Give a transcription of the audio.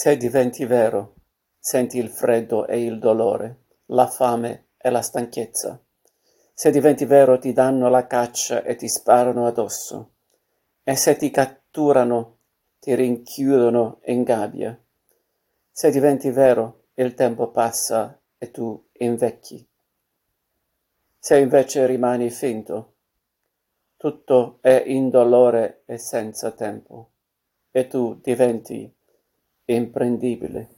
Se diventi vero, senti il freddo e il dolore, la fame e la stanchezza. Se diventi vero ti danno la caccia e ti sparano addosso. E se ti catturano ti rinchiudono in gabbia. Se diventi vero, il tempo passa e tu invecchi. Se invece rimani finto, tutto è indolore e senza tempo, e tu diventi imprendibile.